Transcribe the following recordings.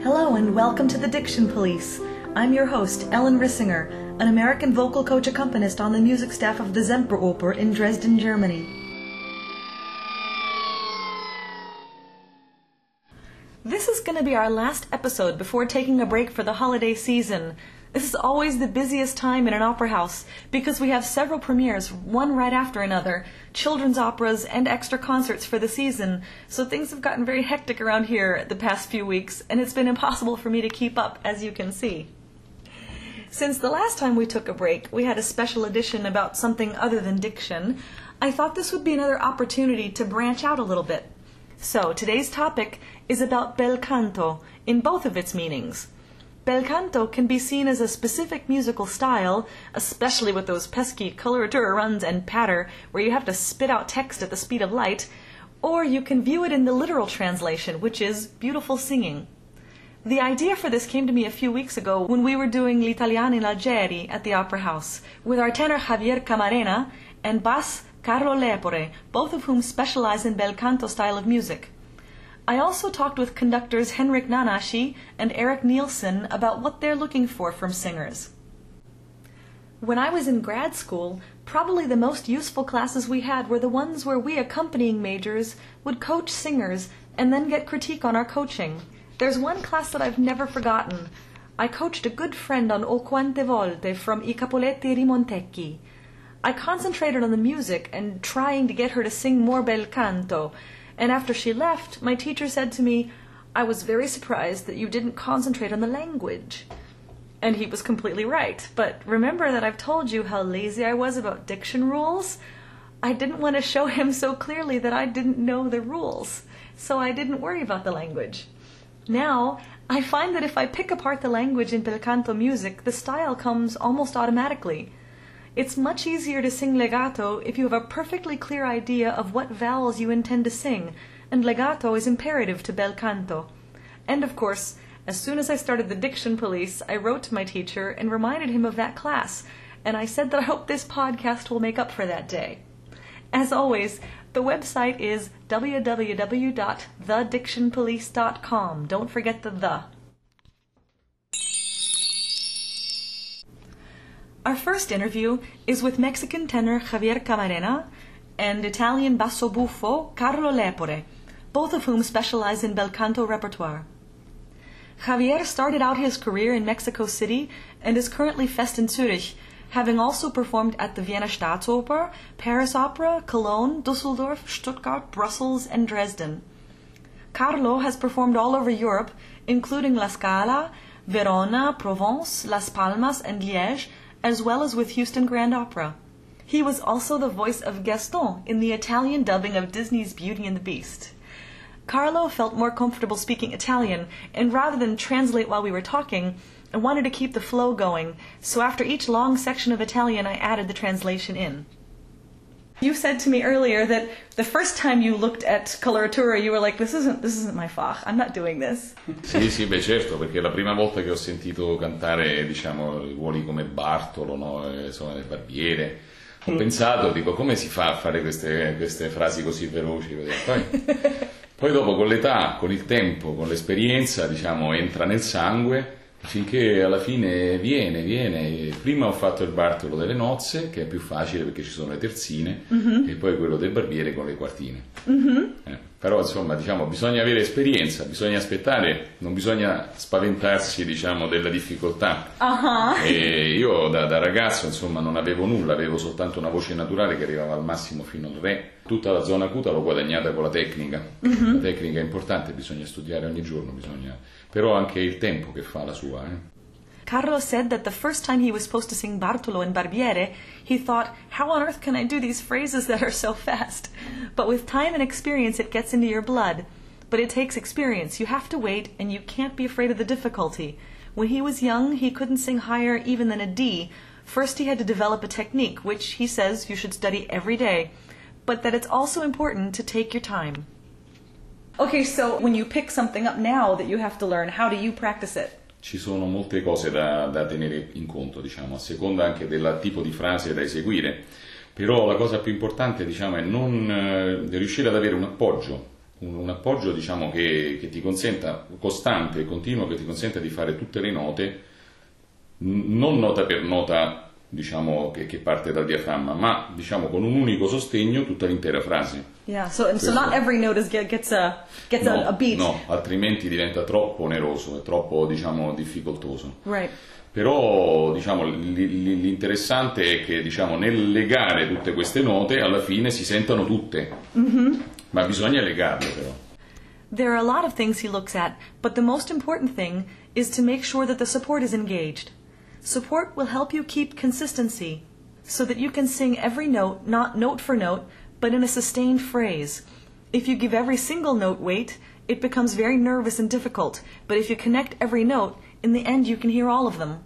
Hello and welcome to the Diction Police. I'm your host, Ellen Rissinger, an American vocal coach accompanist on the music staff of the Semperoper in Dresden, Germany. This is going to be our last episode before taking a break for the holiday season. This is always the busiest time in an opera house because we have several premieres, one right after another, children's operas, and extra concerts for the season. So things have gotten very hectic around here the past few weeks, and it's been impossible for me to keep up, as you can see. Since the last time we took a break, we had a special edition about something other than diction. I thought this would be another opportunity to branch out a little bit. So, today's topic is about bel canto in both of its meanings. Bel canto can be seen as a specific musical style, especially with those pesky coloratura runs and patter where you have to spit out text at the speed of light, or you can view it in the literal translation, which is beautiful singing. The idea for this came to me a few weeks ago when we were doing L'Italiana in Algeri at the Opera House with our tenor Javier Camarena and bass Carlo Lepore, both of whom specialize in bel canto style of music. I also talked with conductors Henrik Nánási and Erik Nielsen about what they're looking for from singers. When I was in grad school, probably the most useful classes we had were the ones where we accompanying majors would coach singers and then get critique on our coaching. There's one class that I've never forgotten. I coached a good friend on O Quante Volte from I Capoletti Rimontecchi. I concentrated on the music and trying to get her to sing more bel canto, and after she left, my teacher said to me, I was very surprised that you didn't concentrate on the language. And he was completely right. But remember that I've told you how lazy I was about diction rules? I didn't want to show him so clearly that I didn't know the rules, so I didn't worry about the language. Now, I find that if I pick apart the language in bel canto music, the style comes almost automatically. It's much easier to sing legato if you have a perfectly clear idea of what vowels you intend to sing, and legato is imperative to bel canto. And of course, as soon as I started the diction police, I wrote to my teacher and reminded him of that class, and I said that I hope this podcast will make up for that day. As always, the website is www.thedictionpolice.com. Don't forget the the. Our first interview is with Mexican tenor Javier Camarena and Italian basso buffo Carlo Lepore, both of whom specialize in bel canto repertoire. Javier started out his career in Mexico City and is currently fest in Zurich, having also performed at the Vienna Staatsoper, Paris Opera, Cologne, Dusseldorf, Stuttgart, Brussels, and Dresden. Carlo has performed all over Europe, including La Scala, Verona, Provence, Las Palmas, and Liège, as well as with Houston Grand Opera. He was also the voice of Gaston in the Italian dubbing of Disney's Beauty and the Beast. Carlo felt more comfortable speaking Italian, and rather than translate while we were talking, I wanted to keep the flow going, so after each long section of Italian, I added the translation in. You said to me earlier that the first time you looked at coloratura, you were like, "This isn't this isn't my fach. I'm not doing this." Sì, sì, beh certo, perché la prima volta che ho sentito cantare, diciamo, ruoli come Bartolo, no, insomma, il Barbiere, ho pensato, dico, come si fa a fare queste, queste frasi così veloci? Poi, poi dopo con l'età, con il tempo, con l'esperienza, diciamo, entra nel sangue finché alla fine viene, viene. Prima ho fatto il Bartolo delle nozze, che è più facile perché ci sono le terzine, Mm-hmm. e poi quello del barbiere con le quartine. Eh, però insomma, diciamo, bisogna avere esperienza, bisogna aspettare, non bisogna spaventarsi, diciamo, della difficoltà. Uh-huh. E io da, da ragazzo, insomma, non avevo nulla, avevo soltanto una voce naturale che arrivava al massimo fino al re. Tutta la zona acuta l'ho guadagnata con la tecnica. La tecnica è importante, bisogna studiare ogni giorno, bisogna... però anche il tempo che fa la sua. Eh. Carlo said that the first time he was supposed to sing Bartolo and Barbiere, he thought, How on earth can I do these phrases that are so fast? But with time and experience, it gets into your blood. But it takes experience. You have to wait, and you can't be afraid of the difficulty. When he was young, he couldn't sing higher even than a D. First, he had to develop a technique, which he says you should study every day, but that it's also important to take your time. Okay, so when you pick something up now that you have to learn, how do you practice it? Ci sono molte cose da, da tenere in conto, diciamo, a seconda anche del tipo di frase da eseguire. Però la cosa più importante, diciamo, è non eh, riuscire ad avere un appoggio un, appoggio diciamo, che, che, ti consenta, costante e continuo, che ti consenta di fare tutte le note, non nota per nota diciamo, che, che, parte dal diaframma, ma diciamo, con un unico sostegno tutta l'intera frase. Yeah, so, so not every note is, gets, a, gets no, a, beat. No, altrimenti diventa troppo oneroso, è troppo diciamo, difficoltoso. Right. Però diciamo, l'interessante è che diciamo, nel legare tutte queste note alla fine si sentono tutte, mm-hmm. ma bisogna legarle però. There are a lot of things he looks at, but the most important thing is to make sure that the support is engaged. Support will help you keep consistency so that you can sing every note, not note for note, but in a sustained phrase. If you give every single note weight, it becomes very nervous and difficult, but if you connect every note, in the end you can hear all of them.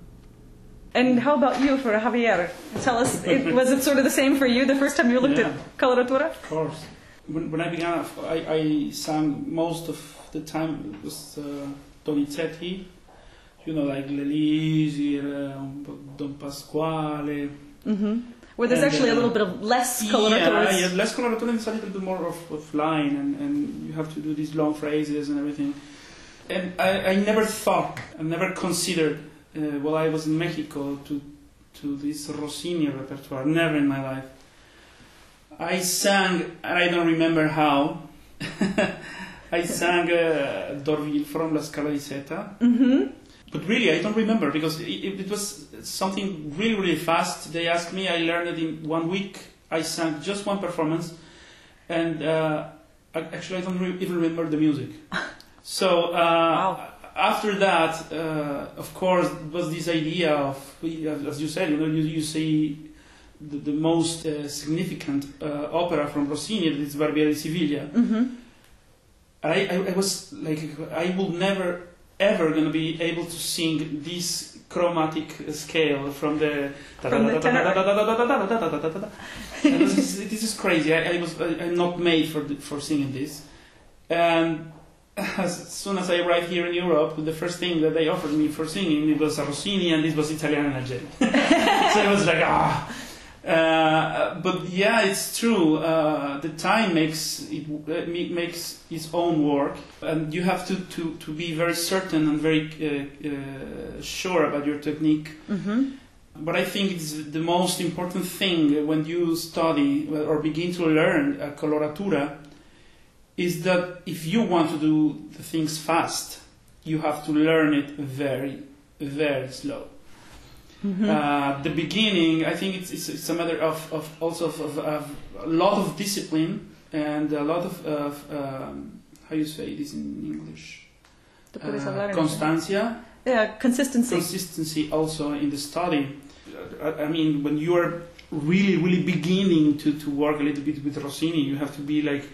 And how about you for Javier? Tell us, it, was it sort of the same for you the first time you looked yeah. at coloratura? Of course. When, when I began, I, I sang most of the time, it was uh, Donizetti, you know, like l'Elisir, Don Pasquale. Mm-hmm. Where there's and, actually uh, a little bit of less coloratura. Yeah, yeah, less coloratura and a little bit more of, of line, and, and you have to do these long phrases and everything. And I, I never thought, I never considered, uh, while I was in Mexico, to to this Rossini repertoire. Never in my life. I sang, and I don't remember how. I sang uh, Dorvil from La Scala di Seta. Mm-hmm but really, I don't remember because it, it, was something really, really fast. They asked me, I learned it in one week. I sang just one performance, and uh, actually, I don't re- even remember the music. So uh, wow. after that, uh, of course, was this idea of, as you said, you know, you, you see the, the most uh, significant uh, opera from Rossini, it's Barbiere di Siviglia. Mm-hmm. I, I, I was like, I will never ever going to be able to sing this chromatic scale from the. This is crazy. I, I was I'm not made for for singing this, and as soon as I arrived here in Europe, the first thing that they offered me for singing it was a Rossini, and this was Italiana in Algeri. so I was like, ah. Uh, but yeah, it's true. Uh, the time makes it uh, makes its own work, and you have to, to, to be very certain and very uh, sure about your technique. Mm-hmm. But I think it's the most important thing when you study or begin to learn a coloratura is that if you want to do the things fast, you have to learn it very, very slow. Mm-hmm. Uh, the beginning, I think it's, it's, it's a matter of, of also of, of, of, a lot of discipline and a lot of, of um, how you say this in English? Uh, constancia. Yeah, consistency. Consistency also in the study. I, I mean, when you are really, really beginning to, to work a little bit with Rossini, you have to be like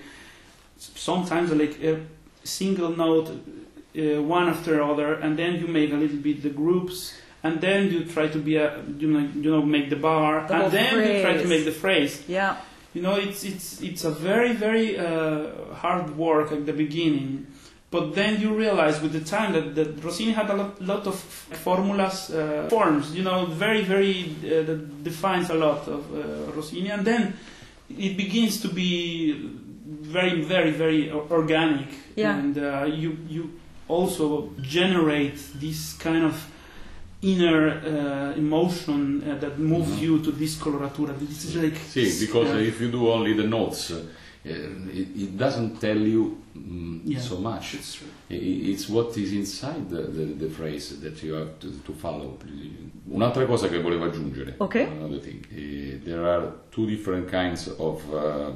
sometimes like a single note, uh, one after other, and then you make a little bit the groups and then you try to be a you know you know make the bar the and then phrase. you try to make the phrase yeah you know it's it's it's a very very uh, hard work at the beginning but then you realize with the time that, that Rossini had a lot, lot of formulas, uh, forms, you know, very, very, uh, that defines a lot of uh, Rossini, and then it begins to be very, very, very organic, yeah. and uh, you you also generate this kind of inner uh, emotion uh, that moves mm-hmm. you to this coloratura. This is like See, because uh, if you do only the notes, it, it, doesn't tell you um, yeah, so much. It's, it's what is inside the, the, the, phrase that you have to, to follow. Un'altra cosa che volevo aggiungere. Okay. Another thing. Uh, there are two different kinds of uh,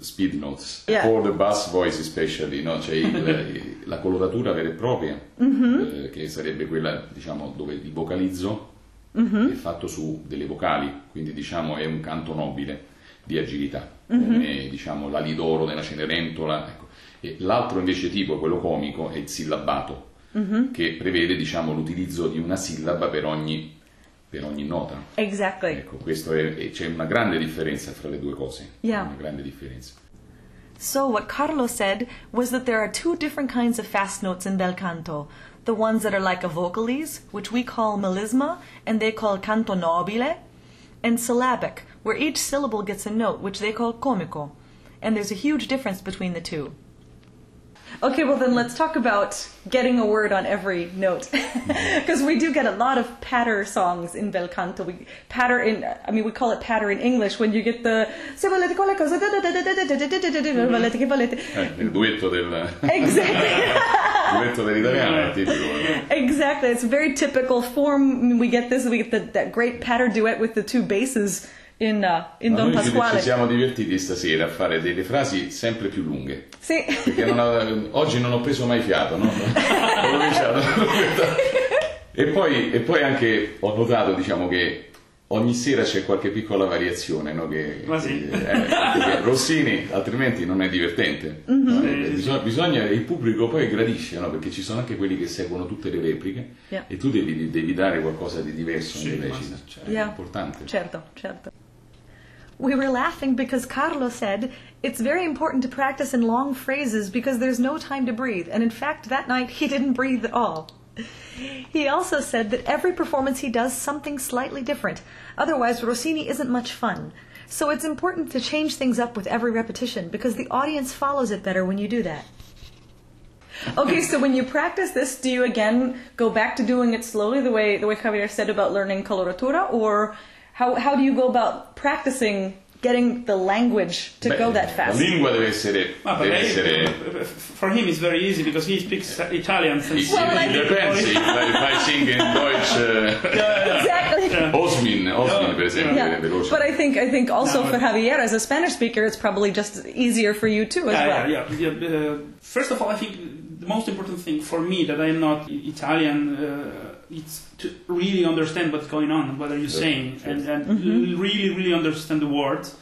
speed notes. Yeah. For the bass voice especially, no? c'è il, la coloratura vera e propria, mm-hmm. eh, che sarebbe quella diciamo, dove il vocalizzo mm-hmm. è fatto su delle vocali, quindi diciamo è un canto nobile di agilità, mm-hmm. come diciamo, l'alidoro nella Cenerentola. Ecco. E l'altro invece tipo, quello comico, è il sillabato, mm-hmm. che prevede diciamo, l'utilizzo di una sillaba per ogni, per ogni nota. Exactly. Ecco, questo è, c'è una grande differenza fra le due cose. Yeah. Una grande differenza. So, what Carlo said was that there are two different kinds of fast notes in bel canto. The ones that are like a vocalese, which we call melisma, and they call canto nobile, and syllabic, where each syllable gets a note, which they call comico. And there's a huge difference between the two. Okay, well then let's talk about getting a word on every note, because we do get a lot of patter songs in bel canto. We patter in, I mean, we call it patter in English when you get the se volete quelle cose, volete che volete. Eh, il duetto del Exactly. duetto dell'italiano è tipico. Exactly, it's a very typical form. We get this, we get the, that great patter duet with the two basses in uh, in Don noi ci, Pasquale. ci siamo divertiti stasera a fare delle frasi sempre più lunghe. Sì. Perché non ho- oggi non ho preso mai fiato, no? Ho cominciato. e, poi, e poi anche ho notato, diciamo, che ogni sera c'è qualche piccola variazione, no? Che, Ma sì. che- eh, perché Rossini altrimenti non è divertente. no? Sì, Eh, sì. bisogna, bisogna- il pubblico poi gradisce, no? Perché ci sono anche quelli che seguono tutte le repliche Yeah. e tu devi, devi dare qualcosa di diverso Sì, nelle recita. certo. È Yeah. importante. Certo, certo. We were laughing because Carlo said it's very important to practice in long phrases because there's no time to breathe. And in fact, that night he didn't breathe at all. He also said that every performance he does something slightly different. Otherwise, Rossini isn't much fun. So it's important to change things up with every repetition because the audience follows it better when you do that. Okay, so when you practice this, do you again go back to doing it slowly, the way the way Javier said about learning coloratura, or how how do you go about practicing getting the language to Beh, go that La fast? lingua deve essere, Ah, deve essere for him it's very easy because he speaks Italian since Ich, Well, ich, like- pensi, vai, vai sing in Deutsch, eh, Exactly. Osmin, Osmin per esempio, Yeah, veloce. but I think I think also No, for Javier as a Spanish speaker, it's probably just easier for you too as yeah, well. yeah, yeah, yeah. Uh, first of all, I think the most important thing for me that I am not Italian, uh, it's to really understand what's going on, what are you Sure, saying, sure. and, and Mm-hmm. really, really understand the words,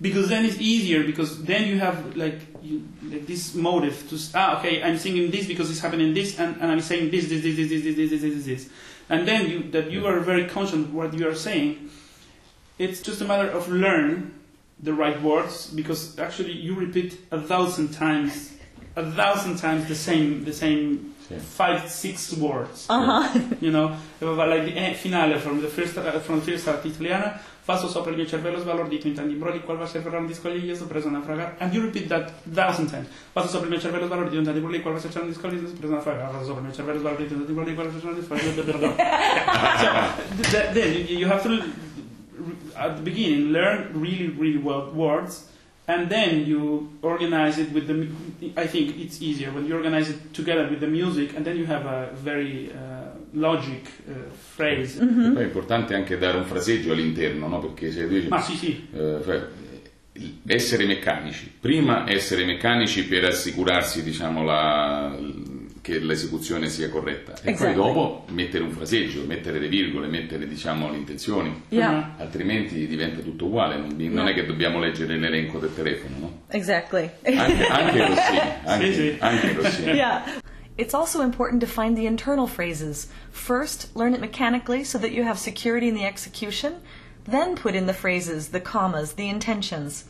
because then it's easier. Because then you have like, you, like this motive to ah, okay, I'm singing this because it's happening this, and, and I'm saying this, this, this, this, this, this, this, this, this, this, and then you that you are very conscious of what you are saying. It's just a matter of learn the right words because actually you repeat a thousand times, a thousand times the same, the same Sì. five, six words. Uh huh. You know, like the eh, finale from the first uh, from the first art italiana. Faso sopra il mio cervello sbalordito, intendi brodi qual va a ferrare un disco agli io, preso una fraga. And you repeat that thousand times. Faso sopra il mio cervello sbalordito, intendi brodi qual va cercare un disco agli io, preso una fraga. Faso sopra il mio cervello sbalordito, intendi brodi qual va cercare un disco agli io, so, then you- you have to at the beginning learn really really well words and then you organize it with the i think it's easier when you organize it together with the music and then you have a very uh, logic uh, phrase. E Poi è importante anche dare un fraseggio all'interno, no? Perché se tu dici, ma sì sì. Eh, cioè, essere meccanici, prima essere meccanici per assicurarsi, diciamo, la- che l'esecuzione sia corretta e Exactly. poi dopo mettere un fraseggio, mettere le virgole, mettere, diciamo, le intenzioni. Yeah, Altrimenti diventa tutto uguale, non, non è che dobbiamo leggere l'elenco del telefono, no? exactly. Anche, anche Rossini, anche, Sì, sì. anche Rossini. yeah. It's also important to find the internal phrases. First, learn it mechanically so that you have security in the execution, then put in the phrases, the commas, the intentions.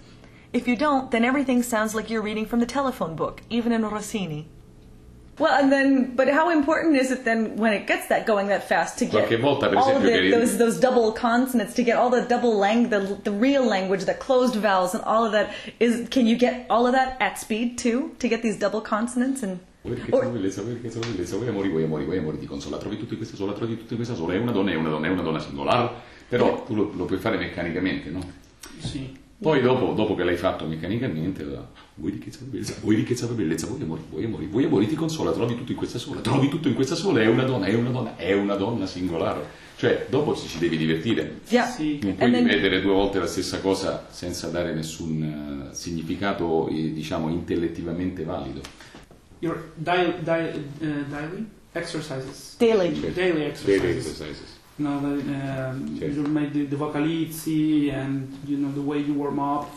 If you don't, then everything sounds like you're reading from the telephone book, even in Rossini. Well, and then, but how important is it then when it gets that going that fast to get Qualche volta, per all of esempio, the, che- those those double consonants, to get all the double lang, the the real language, the closed vowels, and all of that? Is can you get all of that at speed too to get these double consonants and? Vuoi che Or- bellezza, vuoi che bellezza, vuoi amori, vuoi amori, vuoi amori di consola, trovi tutte queste sola, trovi tutte queste sola, è una donna, è una donna, è una donna singolare, però tu lo, lo puoi fare meccanicamente, no? sì Poi dopo, dopo che l'hai fatto meccanicamente, la- vuoi ricchezza, bellezza, vuoi ricchezza, bellezza, vuoi amori, vuoi amori, vuoi amori di consola, trovi tutto in questa sola, trovi tutto in questa sola, è una donna, è una donna, è una donna singolare. Cioè, dopo ci si devi divertire. Yeah. Sì. Non puoi ripetere due volte la stessa cosa senza dare nessun eh, significato, eh, diciamo, intellettivamente valido. your dial, dial, uh, daily exercises Daily. daily Daily exercises exercises. you know, the, um, Certo. you make the, the vocalizzi and you know the way you warm up.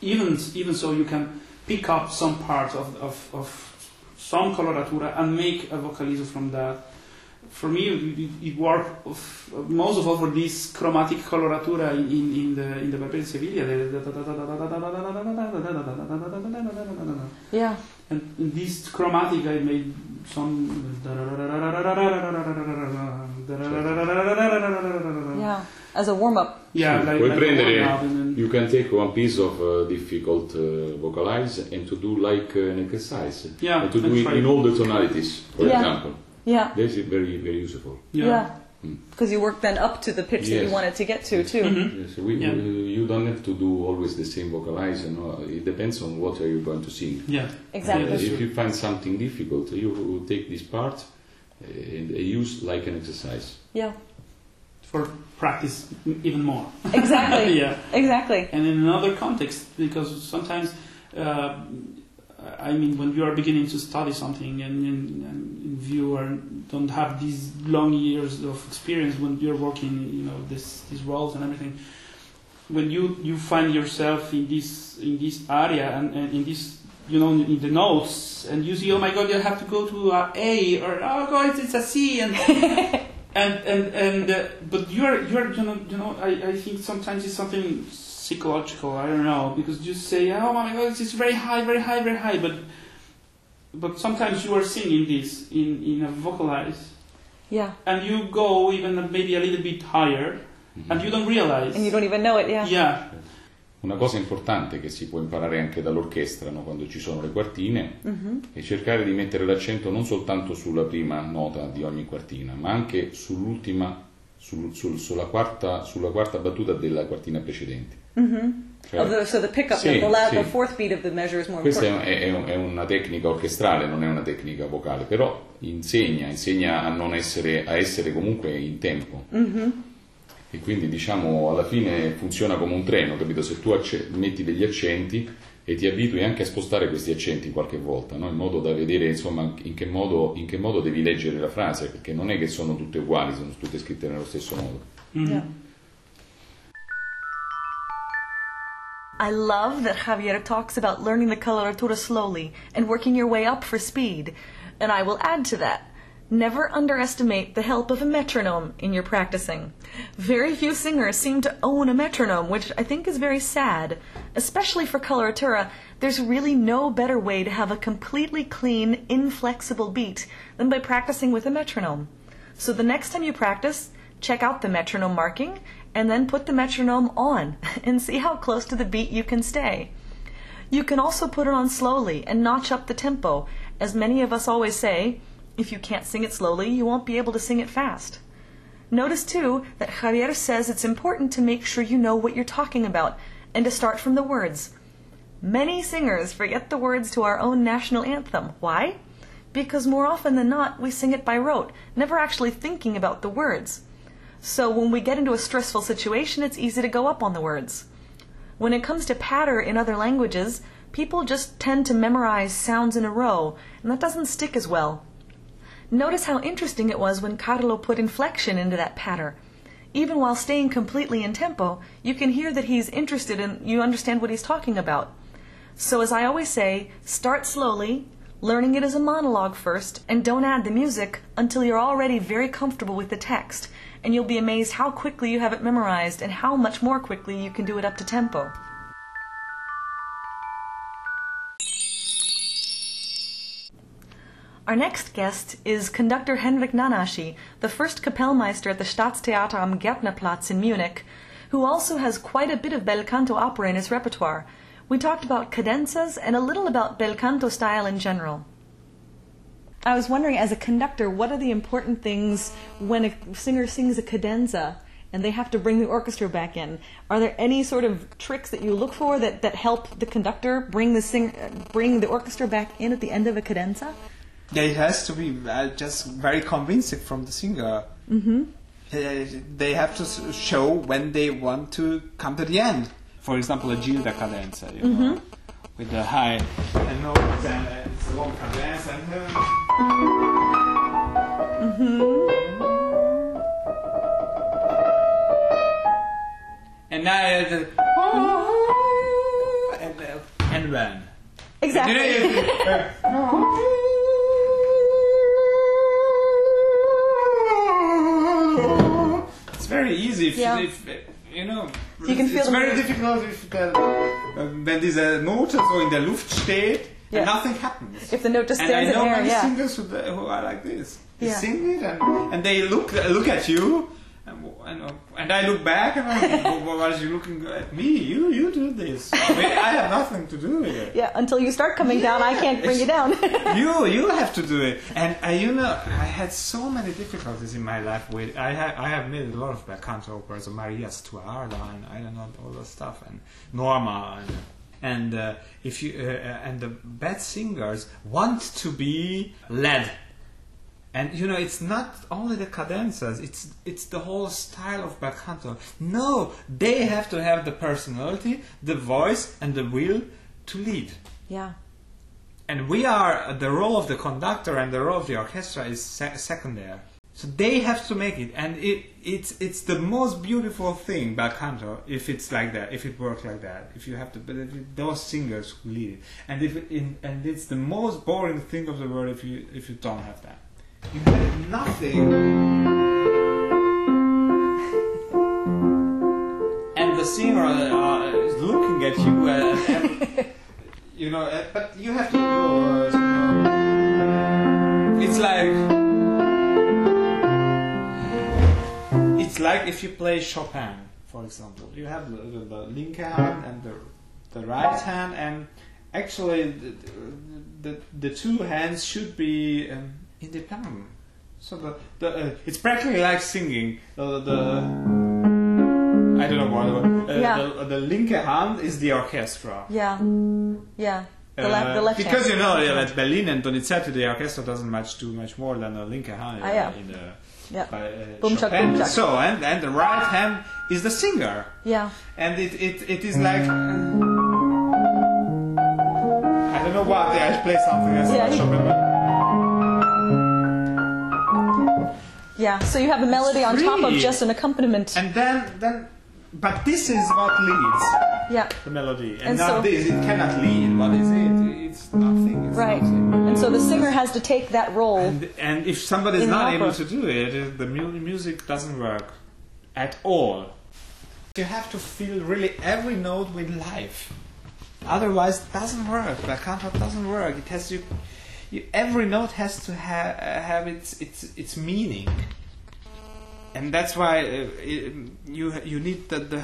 Even even so, you can pick up some parts of, of, of some coloratura and make a vocalizzo from that. For me, it, it, worked of, most of all for this chromatic coloratura in, in, in the in the Barber de Sevilla. Yeah. And in this chromatic, I made some. Yeah. As a warm up. Yeah, like, Puoi like prendere, a warm-up and then- you can take one piece of uh, difficult uh, vocalize and to do like uh, an exercise. Yeah, and to do it right. in all the tonalities, for Yeah. example. Yeah. This is very, very useful. Yeah. Because you work then up to the pitch that you wanted to get to, too. Yes, we, Yeah. we- you don't have to do always the same vocalize. You know, it depends on what are you going to sing. Yeah. Exactly. Yeah, if you find something difficult, you take this part uh, and use like an exercise. Yeah. For practice even more. Exactly. yeah. Exactly. And in another context, because sometimes, uh, I mean, when you are beginning to study something and, and, and you are, don't have these long years of experience when you're working, you know, this, these roles and everything, when you, you find yourself in this in this area and, and in this you know in the notes and you see oh my god you have to go to a A or oh god it's a C and and and and uh, but you're you're you know you know I, I think sometimes it's something psychological I don't know because you say oh my god it's very high very high very high but but sometimes you are singing this in in a vocalize Yeah. and you go even maybe a little bit higher and you don't realize And you don't even know it, yeah. yeah Una cosa importante che si può imparare anche dall'orchestra no, quando ci sono le quartine è cercare di mettere l'accento non soltanto sulla prima nota di ogni quartina, ma anche sull'ultima, sul- sul- sulla, quarta, sulla quarta battuta della quartina precedente. Cioè, Of the, so the pickup, Sì, the, la- sì. the fourth beat of the measure is more Questa important. è, è un- è una tecnica orchestrale, non è una tecnica vocale, però insegna, insegna a non essere, a essere comunque in tempo. E quindi diciamo alla fine funziona come un treno, capito? Se tu acce- metti degli accenti e ti abitui anche a spostare questi accenti qualche volta, no? in modo da vedere insomma in che, modo, in che modo devi leggere la frase, perché non è che sono tutte uguali, sono tutte scritte nello stesso modo. Yeah. I love that Javier talks about learning the coloratura slowly and working your way up for speed. And I will add to that. Never underestimate the help of a metronome in your practicing. Very few singers seem to own a metronome, which I think is very sad. Especially for coloratura, there's really no better way to have a completely clean, inflexible beat than by practicing with a metronome. So the next time you practice, check out the metronome marking and then put the metronome on and see how close to the beat you can stay. You can also put it on slowly and notch up the tempo. As many of us always say, if you can't sing it slowly, you won't be able to sing it fast. Notice too that Javier says it's important to make sure you know what you're talking about and to start from the words. Many singers forget the words to our own national anthem. Why? Because more often than not, we sing it by rote, never actually thinking about the words. So when we get into a stressful situation, it's easy to go up on the words. When it comes to patter in other languages, people just tend to memorize sounds in a row, and that doesn't stick as well. Notice how interesting it was when Carlo put inflection into that patter. Even while staying completely in tempo, you can hear that he's interested and you understand what he's talking about. So, as I always say, start slowly, learning it as a monologue first, and don't add the music until you're already very comfortable with the text, and you'll be amazed how quickly you have it memorized and how much more quickly you can do it up to tempo. Our next guest is conductor Henrik Nánási, the first Kapellmeister at the Staatstheater am Gärtnerplatz in Munich, who also has quite a bit of bel canto opera in his repertoire. We talked about cadenzas and a little about bel canto style in general. I was wondering, as a conductor, what are the important things when a singer sings a cadenza and they have to bring the orchestra back in? Are there any sort of tricks that you look for that, that help the conductor bring the sing, bring the orchestra back in at the end of a cadenza? Yeah, it has to be uh, just very convincing from the singer. Mm-hmm. they have to show when they want to come to the end. For example, a Gilda cadenza, you know, with the high and notes and uh, it's a long cadenza. And, uh, and now it's a, and, uh, and when. Exactly. very easy if, Yeah. if you know. You can feel it's very difficult if the, uh, wenn diese Note so in der Luft steht Yeah. and nothing happens. If the note just and stands in know air, yeah. I know many singers who, who are like this. They Yeah. sing it and, and they look look at you And, and, and I look back and I'm like, why was you looking at me? You you do this. I, mean, I have nothing to do with it. Yeah, until you start coming down, I can't bring you down. you you have to do it. And uh, you know, I had so many difficulties in my life with. I ha- I have made a lot of back canto operas, Maria Stuarda, and I don't know all that stuff, and Norma, and and uh, if you uh, uh, and the bad singers want to be led and you know, it's not only the cadenzas; it's it's the whole style of bel canto. No, they have to have the personality, the voice, and the will to lead. yeah. And we are the role of the conductor and the role of the orchestra is se- secondary. So they have to make it, and it it's it's the most beautiful thing bel canto if it's like that, if it works like that, if you have to, those singers who lead it, and if it, in, and it's the most boring thing of the world if you if you don't have that, you have nothing. and the singer uh, is looking at you and, and you know uh, but you have to go uh, you know, it's like it's like if you play Chopin for example you have the, the, the link hand and the, the right hand and actually the, the, the two hands should be um, independent so the, the uh, it's practically like singing uh, the I don't know what. Uh, Yeah. the, the linke hand is the orchestra. Yeah. Yeah. The, Uh, left, the left because hand. you know yeah, at Bellini and Donizetti, the orchestra doesn't match too much more than a linke hand Ah, yeah. in the Yeah. by, uh, Boom, chuck, Chopin. boom, chuck. So and and the right hand is the singer, Yeah. and it it, it is like. uh, I don't know why I play something as Yeah, Chopin. Yeah. So you have a melody on top of just an accompaniment. And then then, but this is what leads. yeah. the melody. And, And not so- this, it cannot lead. What is it? It's nothing. It's Right. nothing. And so the singer has to take that role. And, and if somebody is not able to do it, the mu- music doesn't work at all. You have to feel really every note with life. Otherwise, it doesn't work. The canto doesn't work. It has to. You, every note has to ha- uh, have its its its meaning, and that's why uh, it, you you need the, the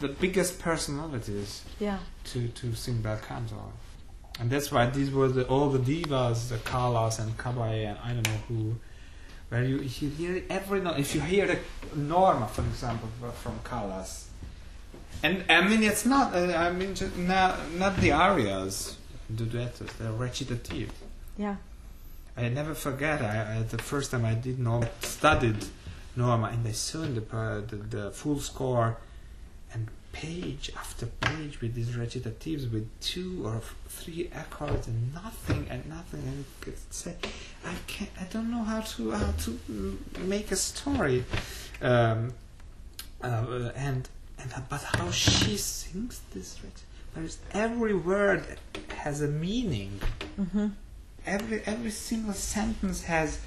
the biggest personalities Yeah. to, to sing bel canto. And that's why these were the, all the divas, the Callas and Caballé and I don't know who, where you, you hear every note. If you hear the Norma, for example, from Callas, and I mean it's not, uh, I mean just not, not the arias, the duettos, the recitative. Yeah. I never forget. I, I the first time I did Norma, studied Norma, and I saw in the, uh, the the full score, and page after page with these recitatives with two or three accords and nothing and nothing, and could say, I can't. I don't know how to how to make a story, um, uh, and and but how she sings this. rec- There's every word has a meaning every every single sentence has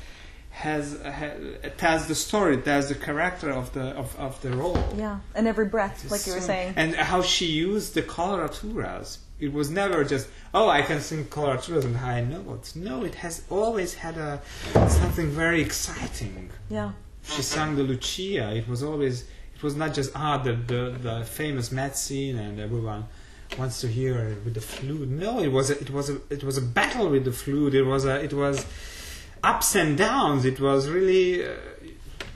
has, has tells the story, tells the character of the of, of the role. Yeah. And every breath, like you were So- saying. and how she used the coloraturas. It was never just oh I can sing coloraturas and high notes. No, it has always had a something very exciting. Yeah. She sang the Lucia. It was always it was not just ah the the, the famous Met scene and everyone wants to hear with the flute. No, it was a, it was a it was a battle with the flute. It was a it was ups and downs. It was really uh,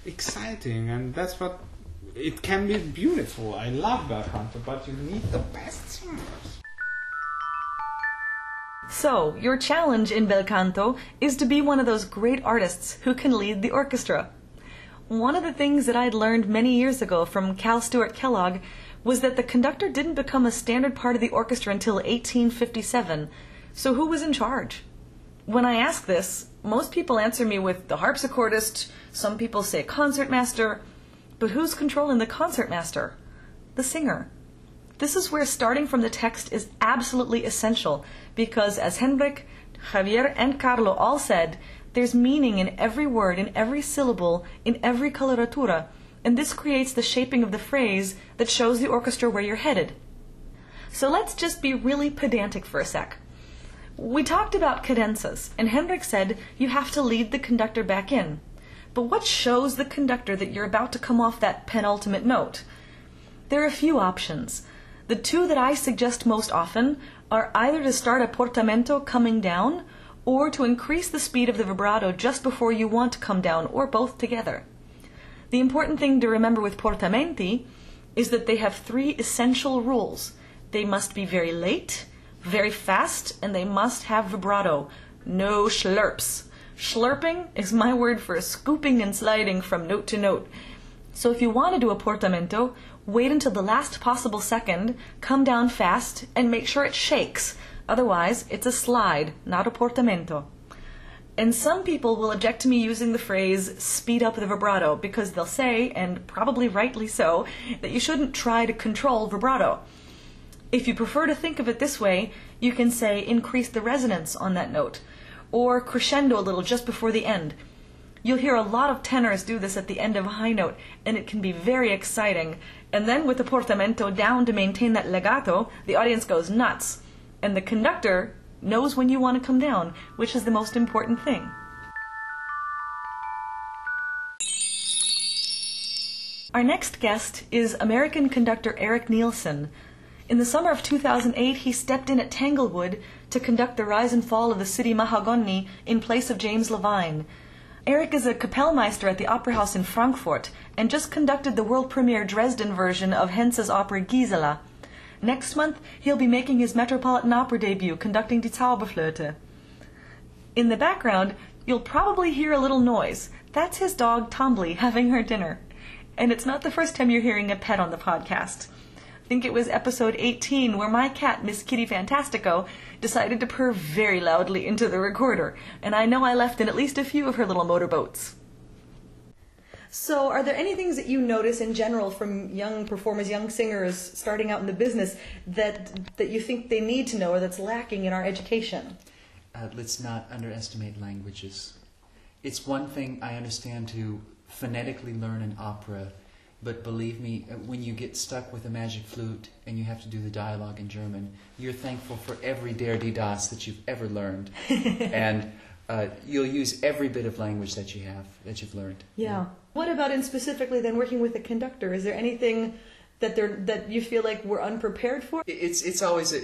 exciting, and that's what it can be beautiful. I love canto, but you need the best singers. So, your challenge in bel canto is to be one of those great artists who can lead the orchestra. One of the things that I'd learned many years ago from Cal Stewart Kellogg was that the conductor didn't become a standard part of the orchestra until 1857. So, who was in charge? When I ask this, most people answer me with the harpsichordist, some people say concertmaster, but who's controlling the concertmaster? The singer. This is where starting from the text is absolutely essential because, as Henrik, Javier, and Carlo all said, there's meaning in every word, in every syllable, in every coloratura, and this creates the shaping of the phrase that shows the orchestra where you're headed. So let's just be really pedantic for a sec. We talked about cadenzas, and Henrik said you have to lead the conductor back in. But what shows the conductor that you're about to come off that penultimate note? There are a few options. The two that I suggest most often are either to start a portamento coming down or to increase the speed of the vibrato just before you want to come down, or both together. The important thing to remember with portamenti is that they have three essential rules. They must be very late, very fast, and they must have vibrato. No schlurps. Schlurping is my word for scooping and sliding from note to note. So if you want to do a portamento, wait until the last possible second, come down fast, and make sure it shakes. Otherwise, it's a slide, not a portamento. And some people will object to me using the phrase speed up the vibrato because they'll say, and probably rightly so, that you shouldn't try to control vibrato. If you prefer to think of it this way, you can say increase the resonance on that note, or crescendo a little just before the end. You'll hear a lot of tenors do this at the end of a high note, and it can be very exciting. And then with the portamento down to maintain that legato, the audience goes nuts. And the conductor knows when you want to come down, which is the most important thing. Our next guest is American conductor Erik Nielsen. In the summer of 2008, he stepped in at Tanglewood to conduct the rise and fall of the city Mahagonny in place of James Levine. Erik is a Kapellmeister at the Opera House in Frankfurt and just conducted the world premiere Dresden version of Henze's opera Gisela. Next month, he'll be making his Metropolitan Opera debut conducting Die Zauberflöte. In the background, you'll probably hear a little noise. That's his dog Tombly having her dinner. And it's not the first time you're hearing a pet on the podcast. I think it was episode 18 where my cat, Miss Kitty Fantastico, decided to purr very loudly into the recorder, and I know I left in at least a few of her little motorboats. So, are there any things that you notice in general from young performers, young singers starting out in the business that that you think they need to know or that's lacking in our education? Uh, let's not underestimate languages. It's one thing I understand to phonetically learn an opera, but believe me, uh, when you get stuck with a magic flute and you have to do the dialogue in German, you're thankful for every der die das that you've ever learned, and uh, you'll use every bit of language that you have that you've learned. Yeah. What about in specifically then working with a conductor? Is there anything that they that you feel like we're unprepared for? It's it's always a,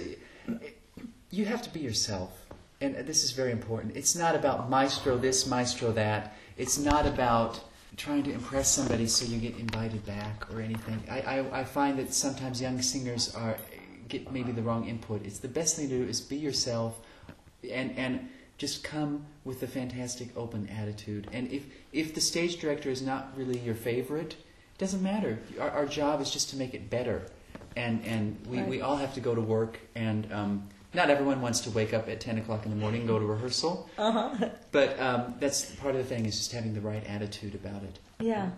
you have to be yourself, and this is very important. It's not about maestro this, maestro that. It's not about trying to impress somebody so you get invited back or anything. I, I, I find that sometimes young singers are get maybe the wrong input. It's the best thing to do is be yourself, and and just come with a fantastic open attitude. And if if the stage director is not really your favorite, it doesn't matter. Our, our job is just to make it better, and and we, Right. we all have to go to work and. Um, not everyone wants to wake up at 10 o'clock in the morning and go to rehearsal. Uh-huh. But um, that's part of the thing is just having the right attitude about it. Yeah.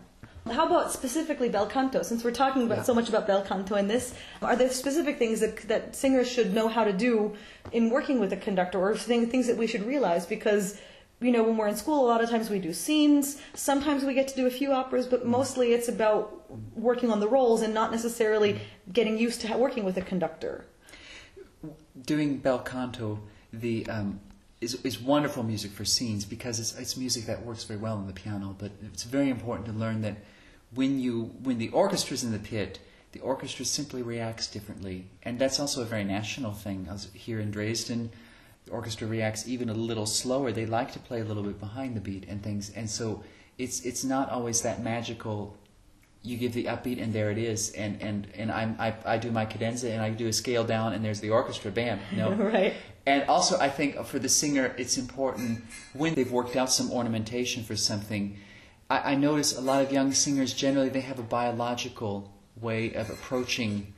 How about specifically bel canto? Since we're talking about Yeah. so much about bel canto in this, are there specific things that, that singers should know how to do in working with a conductor, or thing- things that we should realize? Because you know, when we're in school, a lot of times we do scenes. Sometimes we get to do a few operas, but mostly it's about working on the roles and not necessarily getting used to working with a conductor. doing bel canto the um, is, is wonderful music for scenes because it's, it's music that works very well on the piano. But it's very important to learn that when you when the orchestra's in the pit, the orchestra simply reacts differently, and that's also a very national thing. Here in Dresden. The orchestra reacts even a little slower. They like to play a little bit behind the beat and things, and so it's it's not always that magical you give the upbeat and there it is and and and I'm, I I do my cadenza and I do a scale down and there's the orchestra bam know Right. and also I think for the singer it's important when they've worked out some ornamentation for something I, I notice a lot of young singers generally they have a biological way of approaching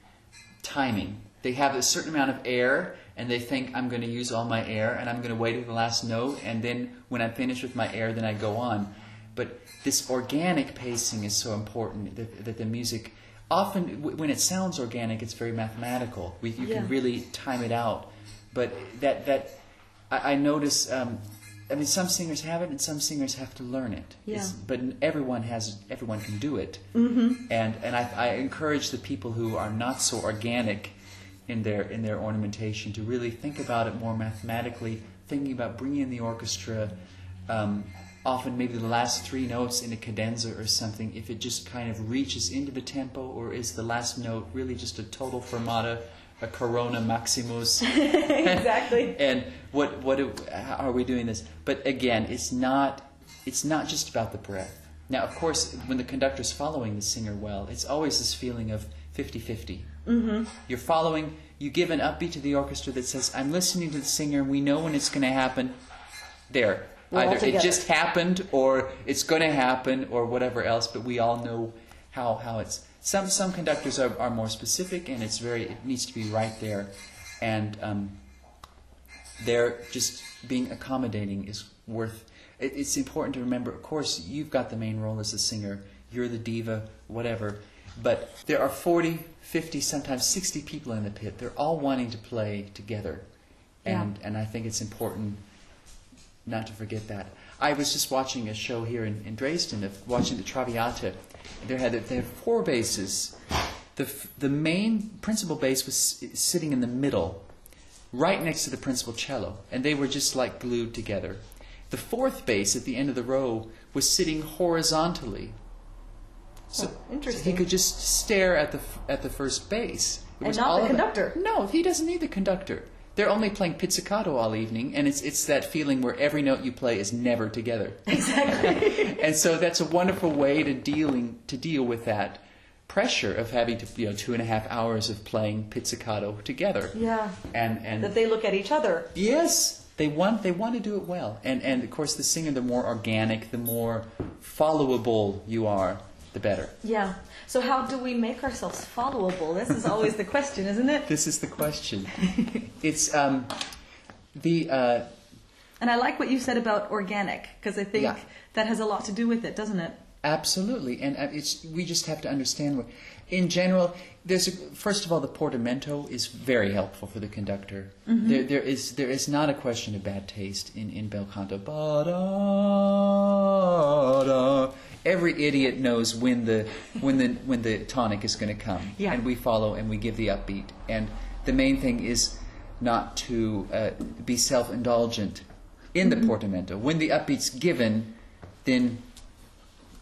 timing. They have a certain amount of air and they think I'm going to use all my air and I'm going to wait at the last note and then when I'm finished with my air then I go on. But this organic pacing is so important that, that the music often w- when it sounds organic it's very mathematical. We, you Yeah. can really time it out. But that that I, I notice um, I mean some singers have it and some singers have to learn it Yeah. It's- but everyone has everyone can do it mm-hmm. and and I, I encourage the people who are not so organic in their in their ornamentation to really think about it more mathematically thinking about bringing in the orchestra um, often maybe the last three notes in a cadenza or something, if it just kind of reaches into the tempo, or is the last note really just a total fermata, a corona maximus? exactly. and what what do- are we doing this? But again, it's not it's not just about the breath. Now, of course, when the conductor's following the singer well, it's always this feeling of 50-50. Mm-hmm. You're following. You give an upbeat to the orchestra that says, "I'm listening to the singer. We know when it's going to happen." There, We're either it just happened, or it's going to happen, or whatever else. But we all know how how it's. Some some conductors are, are more specific, and it's very it needs to be right there, and um, they're just being accommodating is worth it, it's important to remember of course you've got the main role as a singer you're the diva whatever but there are 40 50 sometimes 60 people in the pit. They're all wanting to play together. And and i think it's important not to forget that. I was just watching a show here in, in dresden of watching the traviata there had there had four bases. the, the main principal bass was sitting in the middle right next to the principal cello, and they were just like glued together. The fourth bass at the end of the row was sitting horizontally. So, Oh, so he could just stare at the at the first bass. It And not the conductor. No, he doesn't need the conductor. They're only playing pizzicato all evening, and it's it's that feeling where every note you play is never together. Exactly. and so that's a wonderful way to dealing to deal with that pressure of having to you know two and a half hours of playing pizzicato together. yeah. And and That they look at each other. yes, they want they want to do it well. And and of course the singer, the more organic, the more followable you are, the better. Yeah. So how do we make ourselves followable? This is always the question, isn't it? This is the question. it's um, the uh, And I like what you said about organic because I think Yeah. that has a lot to do with it, doesn't it? Absolutely, and uh, it's we just have to understand what, in general, there's a, first of all the portamento is very helpful for the conductor. There, there is there is not a question of bad taste in in bel canto. Ba, da, da. Every idiot knows when the when the when the tonic is going to come, Yeah. and we follow and we give the upbeat. And the main thing is not to uh, be self-indulgent in the portamento. When the upbeat's given, then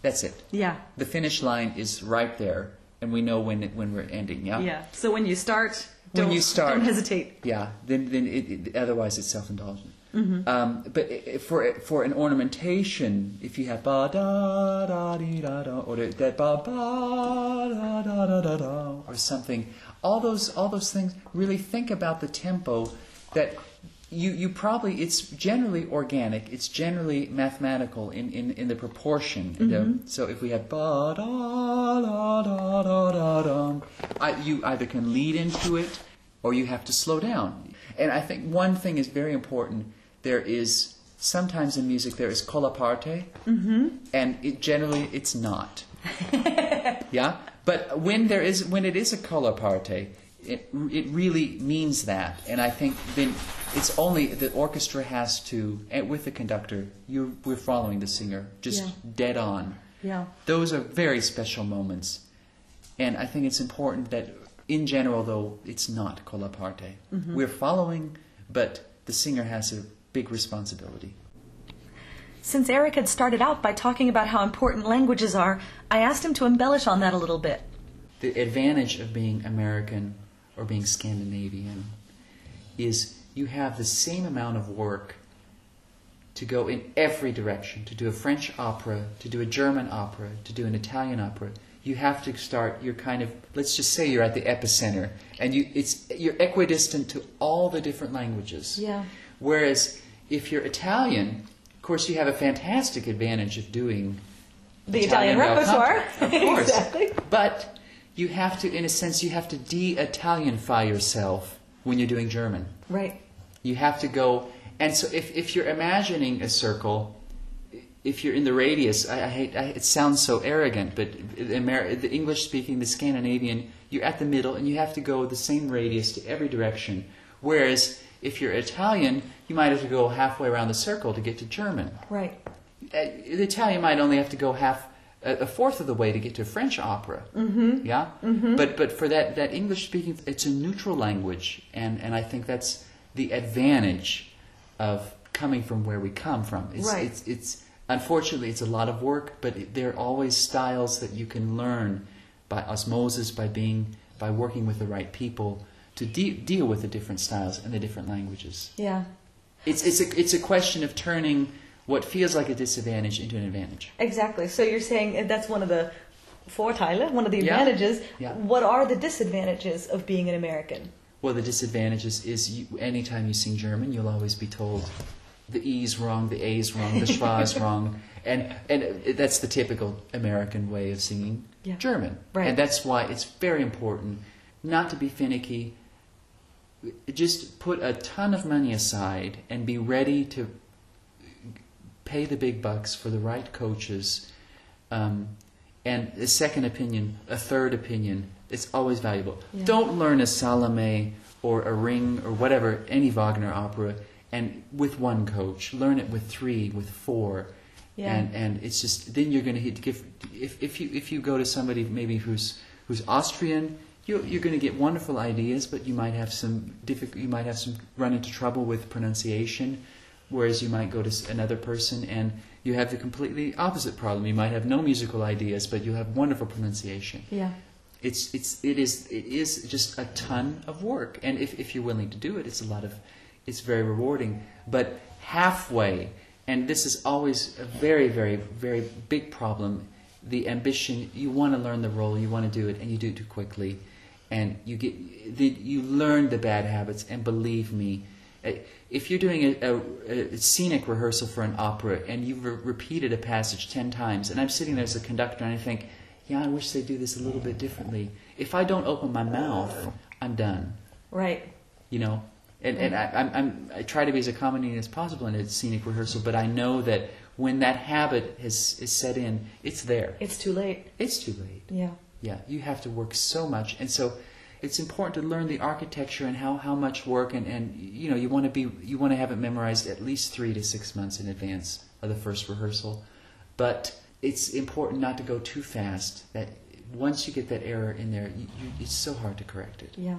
that's it. Yeah. The finish line is right there, and we know when it, when we're ending. Yeah. Yeah. So when you start, When don't, you start- don't hesitate. Yeah. Then then it, it, otherwise it's self-indulgent. Um, but for for an ornamentation, if you have ba da da dee da da, or that ba ba da da da da da or something, all those all those things. Really think about the tempo that. You, you probably it's generally organic it's generally mathematical in, in, in the proportion The- so if we have ba da da da da da da I, you either can lead into it or you have to slow down. And I think one thing is very important. There is sometimes in music there is colla parte, mm-hmm. and it generally it's not. yeah, but when there is when it is a colla parte, it it really means that. And I think then it's only the orchestra has to, and with the conductor, you we're following the singer just Yeah. dead on. Yeah. Those are very special moments. And I think it's important that, in general, though, it's not colla parte. Mm-hmm. We're following, but the singer has a big responsibility. Since Erik had started out by talking about how important languages are, I asked him to embellish on that a little bit. The advantage of being American or being Scandinavian is you have the same amount of work to go in every direction to do a French opera, to do a German opera, to do an Italian opera. You have to start. You're kind of let's just say you're at the epicenter, and you it's you're equidistant to all the different languages. Yeah. Whereas if you're Italian, of course, you have a fantastic advantage of doing The Italian, canto. repertoire. Of course. exactly. But you have to, in a sense, you have to de-Italianify yourself when you're doing German. Right. You have to go, and so if, if you're imagining a circle, if you're in the radius, I, I hate, I, it sounds so arrogant, but the, Amer- the English speaking, the Scandinavian, you're at the middle and you have to go the same radius to every direction. Whereas if you're Italian, you might have to go halfway around the circle to get to German. Right. Uh, the Italian might only have to go half a, a fourth of the way to get to French opera. Mm-hmm. Yeah, mm-hmm. but but for that that English speaking, it's a neutral language, and and I think that's the advantage of coming from where we come from. It's Right. it's, it's unfortunately, it's a lot of work, but it, there are always styles that you can learn by osmosis, by being, by working with the right people to de- deal with the different styles and the different languages. Yeah. It's, it's, a, it's a question of turning what feels like a disadvantage into an advantage. Exactly. So you're saying uh, that's one of the Vorteile, one of the Yeah. advantages. Yeah. What are the disadvantages of being an American? Well, the disadvantages is you, anytime you sing German, you'll always be told the E's wrong, the A's wrong, the schwa is wrong, and and that's the typical American way of singing Yeah. German. Right. And that's why it's very important not to be finicky. Just put a ton of money aside and be ready to pay the big bucks for the right coaches. Um, and a second opinion, a third opinion, it's always valuable. Yeah. Don't learn a Salome or a Ring or whatever, any Wagner opera, and with one coach. Learn it with three, with four. Yeah. And, and it's just, then you're going to give, if, if, you, if you go to somebody maybe who's, who's Austrian, you, you're going to get wonderful ideas, but you might have some difficult, you might have some run into trouble with pronunciation. Whereas you might go to another person and you have the completely opposite problem. You might have no musical ideas, but you have wonderful pronunciation. Yeah. It's it's it is it is just a ton of work, and if if you're willing to do it, it's a lot of it's very rewarding. But halfway, and this is always a very very very big problem. The ambition you want to learn the role, you want to do it, and you do it too quickly, and you get the, you learn the bad habits. And believe me, uh, if you're doing a, a, a scenic rehearsal for an opera and you've re- repeated a passage ten times, and I'm sitting there as a conductor and I think, yeah, I wish they'd do this a little bit differently. If I don't open my mouth, I'm done. Right. You know, and and I, I'm, I'm I try to be as accommodating as possible in a scenic rehearsal, but I know that when that habit has is set in, it's there. It's too late. It's too late. Yeah. Yeah, you have to work so much, and so it's important to learn the architecture and how, how much work and, and you know you want to be you want to have it memorized at least three to six months in advance of the first rehearsal, but it's important not to go too fast. That once you get that error in there, you, you, it's so hard to correct it. Yeah.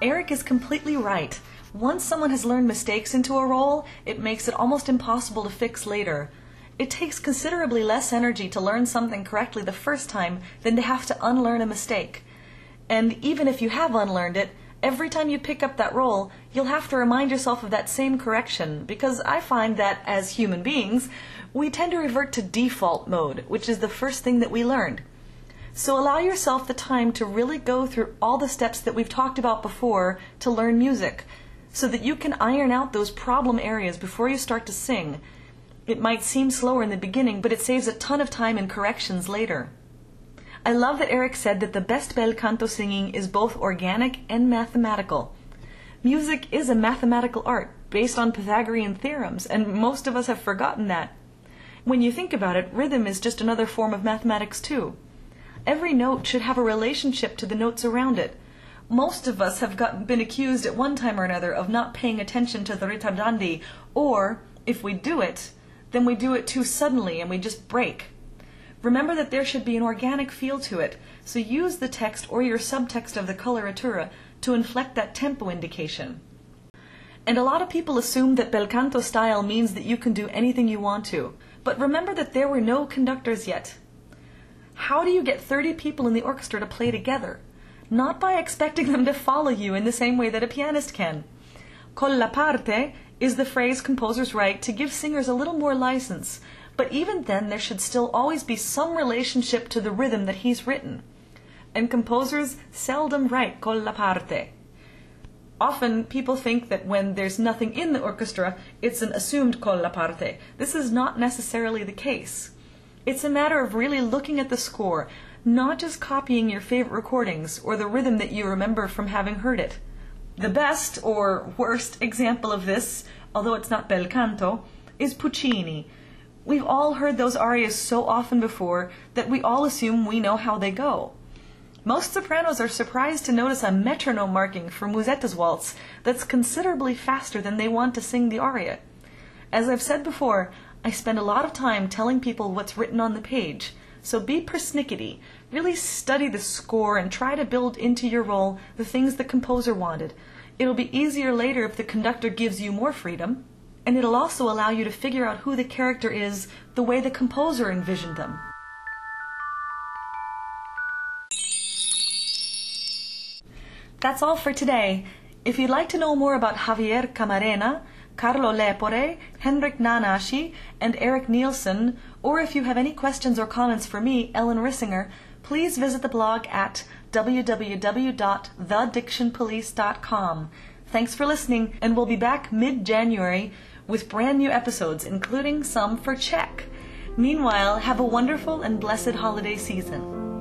Erik is completely right. Once someone has learned mistakes into a role, it makes it almost impossible to fix later. It takes considerably less energy to learn something correctly the first time than to have to unlearn a mistake. And even if you have unlearned it, every time you pick up that role, you'll have to remind yourself of that same correction because I find that as human beings, we tend to revert to default mode, which is the first thing that we learned. So allow yourself the time to really go through all the steps that we've talked about before to learn music so that you can iron out those problem areas before you start to sing. It might seem slower in the beginning, but it saves a ton of time in corrections later. I love that Erik said that the best bel canto singing is both organic and mathematical. Music is a mathematical art based on Pythagorean theorems, and most of us have forgotten that. When you think about it, rhythm is just another form of mathematics too. Every note should have a relationship to the notes around it. Most of us have got, been accused at one time or another of not paying attention to the ritardandi, or, if we do it, then we do it too suddenly and we just break. Remember that there should be an organic feel to it, so use the text or your subtext of the coloratura to inflect that tempo indication. And a lot of people assume that bel canto style means that you can do anything you want to. But remember that there were no conductors yet. How do you get 30 people in the orchestra to play together? Not by expecting them to follow you in the same way that a pianist can. Con la parte is the phrase composers write to give singers a little more license, but even then there should still always be some relationship to the rhythm that he's written. And composers seldom write con la parte. Often people think that when there's nothing in the orchestra, it's an assumed con la parte. This is not necessarily the case. It's a matter of really looking at the score, not just copying your favorite recordings or the rhythm that you remember from having heard it. The best or worst example of this, although it's not bel canto, is Puccini. We've all heard those arias so often before that we all assume we know how they go. Most sopranos are surprised to notice a metronome marking for Musetta's waltz that's considerably faster than they want to sing the aria. As I've said before, I spend a lot of time telling people what's written on the page, so be persnickety. Really study the score and try to build into your role the things the composer wanted. It'll be easier later if the conductor gives you more freedom. and it'll also allow you to figure out who the character is the way the composer envisioned them. That's all for today. If you'd like to know more about Javier Camarena, Carlo Lepore, Henrik Nánási, and Erik Nielsen, or if you have any questions or comments for me, Ellen Rissinger, please visit the blog at www.thedictionpolice.com. Thanks for listening, and we'll be back mid January with brand new episodes, including some for Czech. Meanwhile, have a wonderful and blessed holiday season.